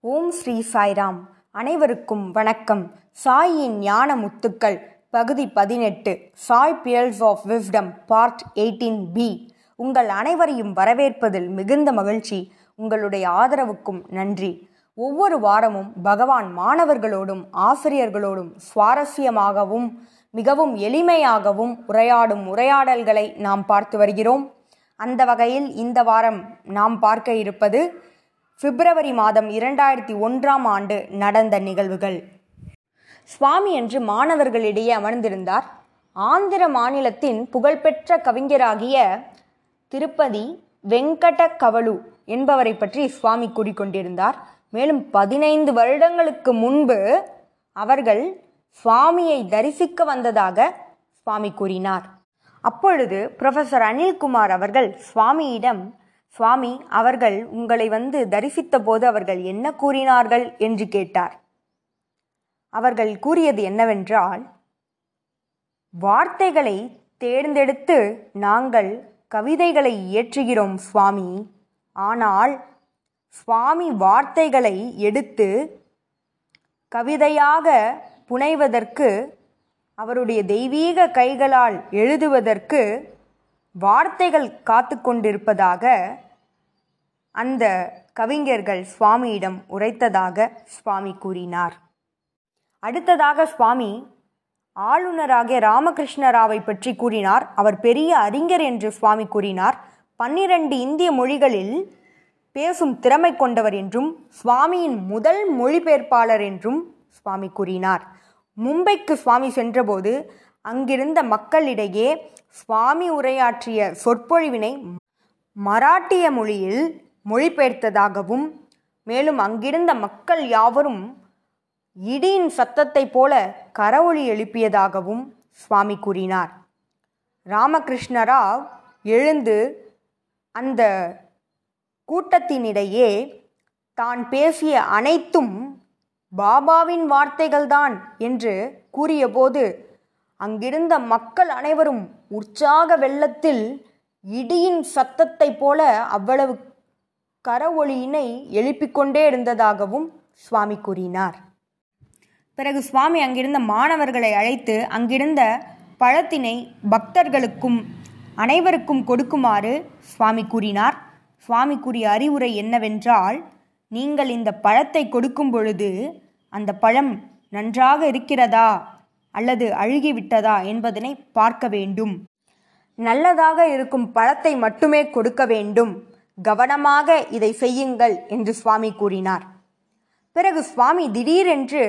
ஓம் ஸ்ரீ சாய்ராம். அனைவருக்கும் வணக்கம். சாயின் ஞான முத்துக்கள் பகுதி பதினெட்டு Sai pearls of wisdom part eighteen B. உங்கள் அனைவரையும் வரவேற்பதில் மிகுந்த மகிழ்ச்சி. உங்களுடைய ஆதரவுக்கும் நன்றி. ஒவ்வொரு வாரமும் பகவான் மாணவர்களோடும் ஆசிரியர்களோடும் சுவாரஸ்யமாகவும் மிகவும் எளிமையாகவும் உரையாடும் உரையாடல்களை நாம் பார்த்து வருகிறோம். அந்த வகையில் இந்த வாரம் நாம் பார்க்க இருப்பது பிப்ரவரி மாதம் இரண்டாயிரத்தி ஒன்றாம் ஆண்டு நடந்த நிகழ்வுகள். சுவாமி என்று மாணவர்களிடையே அமர்ந்திருந்தார். ஆந்திர மாநிலத்தின் புகழ்பெற்ற கவிஞராகிய திருப்பதி வெங்கட கவலு என்பவரை பற்றி சுவாமி கூறிக்கொண்டிருந்தார். மேலும் பதினைந்து வருடங்களுக்கு முன்பு அவர்கள் சுவாமியை தரிசிக்க வந்ததாக சுவாமி கூறினார். அப்பொழுது ப்ரொஃபஸர் அனில்குமார் அவர்கள் சுவாமியிடம் சுவாமி அவர்கள் உங்களை வந்து தரிசித்த போது அவர்கள் என்ன கூறினார்கள் என்று கேட்டார். அவர்கள் கூறியது என்னவென்றால் வார்த்தைகளை தேர்ந்தெடுத்து நாங்கள் கவிதைகளை இயற்றுகிறோம் சுவாமி. ஆனால் சுவாமி வார்த்தைகளை எடுத்து கவிதையாக புனைவதற்கு அவருடைய தெய்வீக கைகளால் எழுதுவதற்கு வார்த்தைகள் காத்து கொண்டிருப்பதாக அந்த கவிஞர்கள் சுவாமியிடம் உரைத்ததாக சுவாமி கூறினார். அடுத்ததாக சுவாமி ஆளுநராகிய ராமகிருஷ்ணராவை பற்றி கூறினார். அவர் பெரிய அறிஞர் என்று சுவாமி கூறினார். பன்னிரண்டு இந்திய மொழிகளில் பேசும் திறமை கொண்டவர் என்றும் சுவாமியின் முதல் மொழிபெயர்ப்பாளர் என்றும் சுவாமி கூறினார். மும்பைக்கு சுவாமி சென்றபோது அங்கிருந்த மக்களிடையே சுவாமி உரையாற்றிய சொற்பொழிவினை மராட்டிய மொழியில் மொழிபெயர்த்ததாகவும் மேலும் அங்கிருந்த மக்கள் யாவரும் இடியின் சத்தத்தை போல கரவொளி எழுப்பியதாகவும் சுவாமி கூறினார். ராமகிருஷ்ணராவ் எழுந்து அந்த கூட்டத்தினிடையே தான் பேசிய அனைத்தும் பாபாவின் வார்த்தைகள்தான் என்று கூறியபோது அங்கிருந்த மக்கள் அனைவரும் உற்சாக வெள்ளத்தில் இடியின் சத்தத்தைப் போல அவ்வளவு கரவொளியினை எழுப்பிக் கொண்டே இருந்ததாகவும் சுவாமி கூறினார். பிறகு சுவாமி அங்கிருந்த மாணவர்களை அழைத்து அங்கிருந்த பழத்தினை பக்தர்களுக்கும் அனைவருக்கும் கொடுக்குமாறு சுவாமி கூறினார். சுவாமி கூறிய அறிவுரை என்னவென்றால் நீங்கள் இந்த பழத்தை கொடுக்கும் பொழுது அந்த பழம் நன்றாக இருக்கிறதா அல்லது அழுகிவிட்டதா என்பதனை பார்க்க வேண்டும். நல்லதாக இருக்கும் பழத்தை மட்டுமே கொடுக்க வேண்டும். கவனமாக இதை செய்யுங்கள் என்று சுவாமி கூறினார். பிறகு சுவாமி திடீரென்று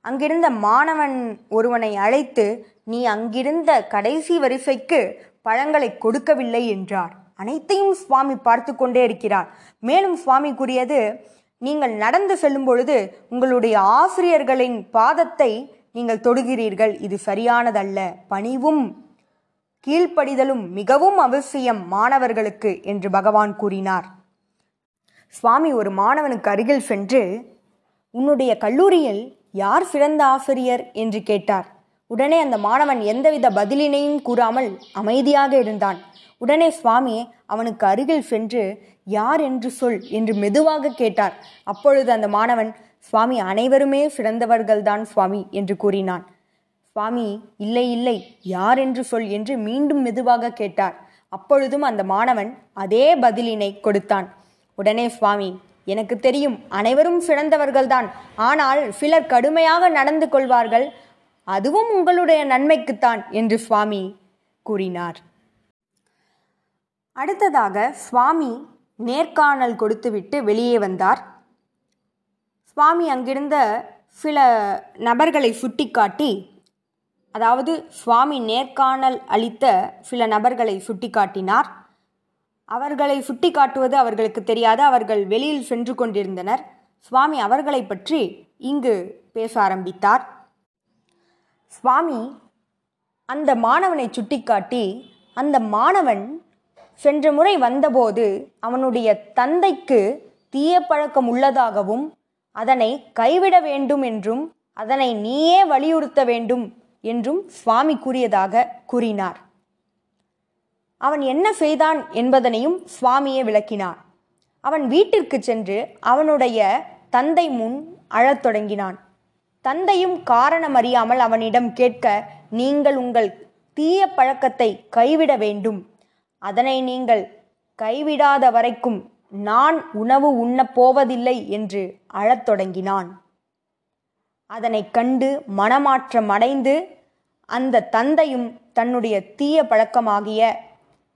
அங்கிருந்த மாணவன் ஒருவனை அழைத்து நீ அங்கிருந்த கடைசி வரிசைக்கு பழங்களை கொடுக்கவில்லை என்றார். அனைத்தையும் சுவாமி பார்த்து கொண்டே இருக்கிறார். மேலும் சுவாமி கூறியது நீங்கள் நடந்து செல்லும் பொழுது உங்களுடைய ஆசிரியர்களின் பாதத்தை நீங்கள் தொடுகிறீர்கள். இது சரியானதல்ல. பணிவும் கீழ்ப்படிதலும் மிகவும் அவசியம் மாணவர்களுக்கு என்று பகவான் கூறினார். சுவாமி ஒரு மாணவனுக்கு அருகில் சென்று உன்னுடைய கல்லூரியில் யார் சிறந்த ஆசிரியர்? என்று கேட்டார். உடனே அந்த மாணவன் எந்தவித பதிலினையும் கூறாமல் அமைதியாக இருந்தான். உடனே சுவாமி அவனுக்கு அருகில் சென்று யார் என்று சொல் என்று மெதுவாக கேட்டார். அப்பொழுது அந்த மாணவன் சுவாமி அனைவருமே சிறந்தவர்கள்தான் சுவாமி என்று கூறினான். சுவாமி இல்லை இல்லை யார் என்று சொல் என்று மீண்டும் மெதுவாக கேட்டார். அப்பொழுதும் அந்த மாணவன் அதே பதிலினை கொடுத்தான். உடனே சுவாமி எனக்கு தெரியும் அனைவரும் சிறந்தவர்கள்தான். ஆனால் சிலர் கடுமையாக நடந்து கொள்வார்கள். அதுவும் உங்களுடைய நன்மைக்குத்தான் என்று சுவாமி கூறினார். அடுத்ததாக சுவாமி நேர்காணல் கொடுத்துவிட்டு வெளியே வந்தார். சுவாமி அங்கிருந்த சில நபர்களை சுட்டிக்காட்டி அதாவது சுவாமி நேர்காணல் அளித்த சில நபர்களை சுட்டிக்காட்டினார். அவர்களை சுட்டிக்காட்டுவது அவர்களுக்கு தெரியாது. அவர்கள் வெளியில் சென்று கொண்டிருந்தனர். சுவாமி அவர்களை பற்றி இங்கு பேச ஆரம்பித்தார். சுவாமி அந்த மாணவனை சுட்டிக்காட்டி அந்த மாணவன் சென்ற முறை வந்தபோது அவனுடைய தந்தைக்கு தீய பழக்கம் உள்ளதாகவும் அதனை கைவிட வேண்டும் என்றும் அதனை நீயே வலியுறுத்த வேண்டும் என்றும் சுவாமி கூறியதாக கூறினார். அவன் என்ன செய்தான் என்பதனையும் சுவாமியே விளக்கினார். அவன் வீட்டிற்கு சென்று அவனுடைய தந்தை முன் அழத் தொடங்கினான். தந்தையும் காரணம் அறியாமல் அவனிடம் கேட்க நீங்கள் உங்கள் தீய பழக்கத்தை கைவிட வேண்டும். அதனை நீங்கள் கைவிடாத வரைக்கும் நான் உணவு உண்ணப் போவதில்லை என்று அழத் தொடங்கினான். அதனை கண்டு மனமாற்றம் அடைந்து அந்த தந்தையும் தன்னுடைய தீய பழக்கமாகிய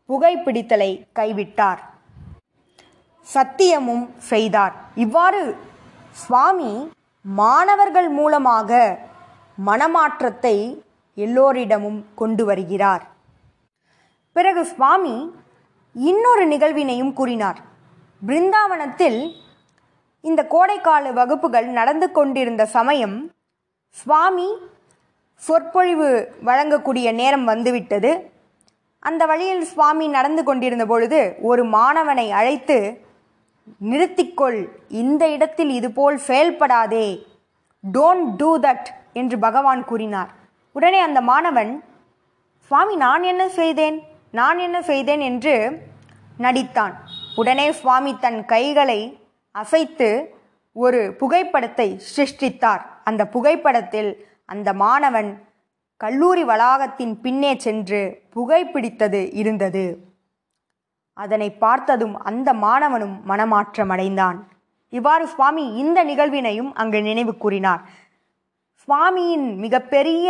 புகைப்பிடித்தலை கைவிட்டார். சத்தியமும் செய்தார். இவ்வாறு சுவாமி மாணவர்கள் மூலமாக மனமாற்றத்தை எல்லோரிடமும் கொண்டு வருகிறார். பிறகு சுவாமி இன்னொரு நிகழ்வினையும் கூறினார். பிருந்தாவனத்தில் இந்த கோடைக்கால வகுப்புகள் நடந்து கொண்டிருந்த சமயம் சுவாமி சொற்பொழிவு வழங்கக்கூடிய நேரம் வந்துவிட்டது. அந்த வழியில் சுவாமி நடந்து கொண்டிருந்த பொழுது ஒரு மாணவனை அழைத்து நிறுத்திக்கொள் இந்த இடத்தில் இதுபோல் செயல்படாதே டோன்ட் டூ தட் என்று பகவான் கூறினார். உடனே அந்த மாணவன் சுவாமி நான் என்ன செய்தேன்? நான் என்ன செய்தேன்? என்று நடித்தான். உடனே சுவாமி தன் கைகளை அசைத்து ஒரு புகைப்படத்தை சிருஷ்டித்தார். அந்த புகைப்படத்தில் அந்த மாணவன் கல்லூரி வளாகத்தின் பின்னே சென்று புகைப்பிடித்தது இருந்தது. அதனை பார்த்ததும் அந்த மாணவனும் மனமாற்றம் அடைந்தான் இவ்வாறு சுவாமி இந்த நிகழ்வினையும் அங்கு நினைவு கூறினார். சுவாமியின் மிகப்பெரிய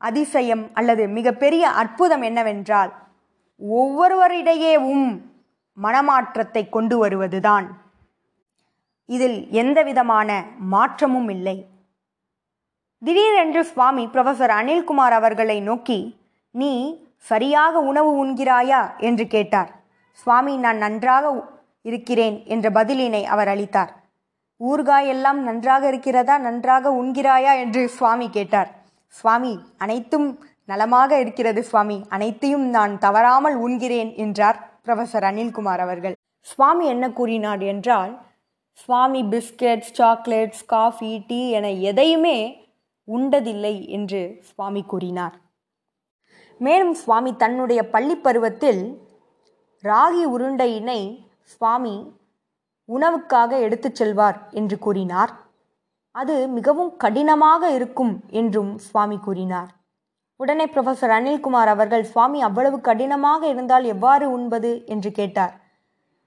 அதிசயம் அல்லது மிகப்பெரிய அற்புதம் என்னவென்றால் ஒவ்வொருவரிடையேவும் மனமாற்றத்தை கொண்டு வருவதுதான். இதில் எந்தவிதமான மாற்றமும் இல்லை. திடீரென்று சுவாமி ப்ரொஃபசர் அனில்குமார் அவர்களை நோக்கி நீ சரியாக உணவு உண்கிறாயா? என்று கேட்டார். சுவாமி நான் நன்றாக இருக்கிறேன் என்ற பதிலினை அவர் அளித்தார். ஊர்காய் எல்லாம் நன்றாக இருக்கிறதா? நன்றாக உண்கிறாயா? என்று சுவாமி கேட்டார். சுவாமி அனைத்தும் நலமாக இருக்கிறது சுவாமி. அனைத்தையும் நான் தவறாமல் உண்கிறேன் என்றார் ப்ரொஃபசர் அனில்குமார் அவர்கள். சுவாமி என்ன கூறினார் என்றால் Swami biscuits chocolates coffee tea என எதையுமே உண்டதில்லை என்று சுவாமி கூறினார். மேலும் சுவாமி தன்னுடைய பள்ளி பருவத்தில் ராகி உருண்டையினை சுவாமி உணவுக்காக எடுத்துச் செல்வார் என்று கூறினார். அது மிகவும் கடினமாக இருக்கும் என்றும் சுவாமி கூறினார். உடனே ப்ரொஃபஸர் அனில்குமார் அவர்கள் சுவாமி அவ்வளவு கடினமாக இருந்தால் எவ்வாறு உண்பது? என்று கேட்டார்.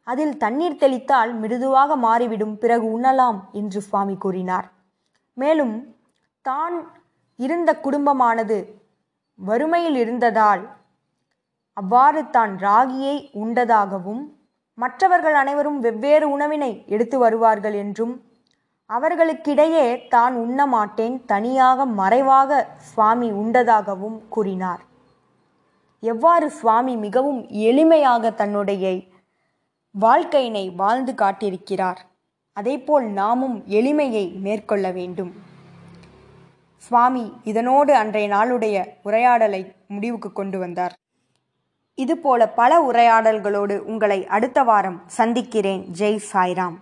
அதில் தண்ணீர் தெளித்தால் மிருதுவாக மாறிவிடும் பிறகு உண்ணலாம் என்று சுவாமி கூறினார். மேலும் தான் இருந்த குடும்பமானது வறுமையில் இருந்ததால் அவ்வாறு தான் ராகியை உண்டதாகவும் மற்றவர்கள் அனைவரும் வெவ்வேறு உணவினை எடுத்து வருவார்கள் என்றும் அவர்களுக்கிடையே தான் உண்ண மாட்டேன் தனியாக மறைவாக சுவாமி உண்டதாகவும் கூறினார். எவ்வாறு சுவாமி மிகவும் எளிமையாக தன்னுடைய வாழ்க்கையினை வாழ்ந்து காட்டியிருக்கிறார். அதேபோல் நாமும் எளிமையை மேற்கொள்ள வேண்டும். சுவாமி இதனோடு அன்றைய நாளுடைய உரையாடலை முடிவுக்கு கொண்டு வந்தார். இதுபோல பல உரையாடல்களோடு உங்களை அடுத்த வாரம் சந்திக்கிறேன். ஜெய் சாய்ராம்.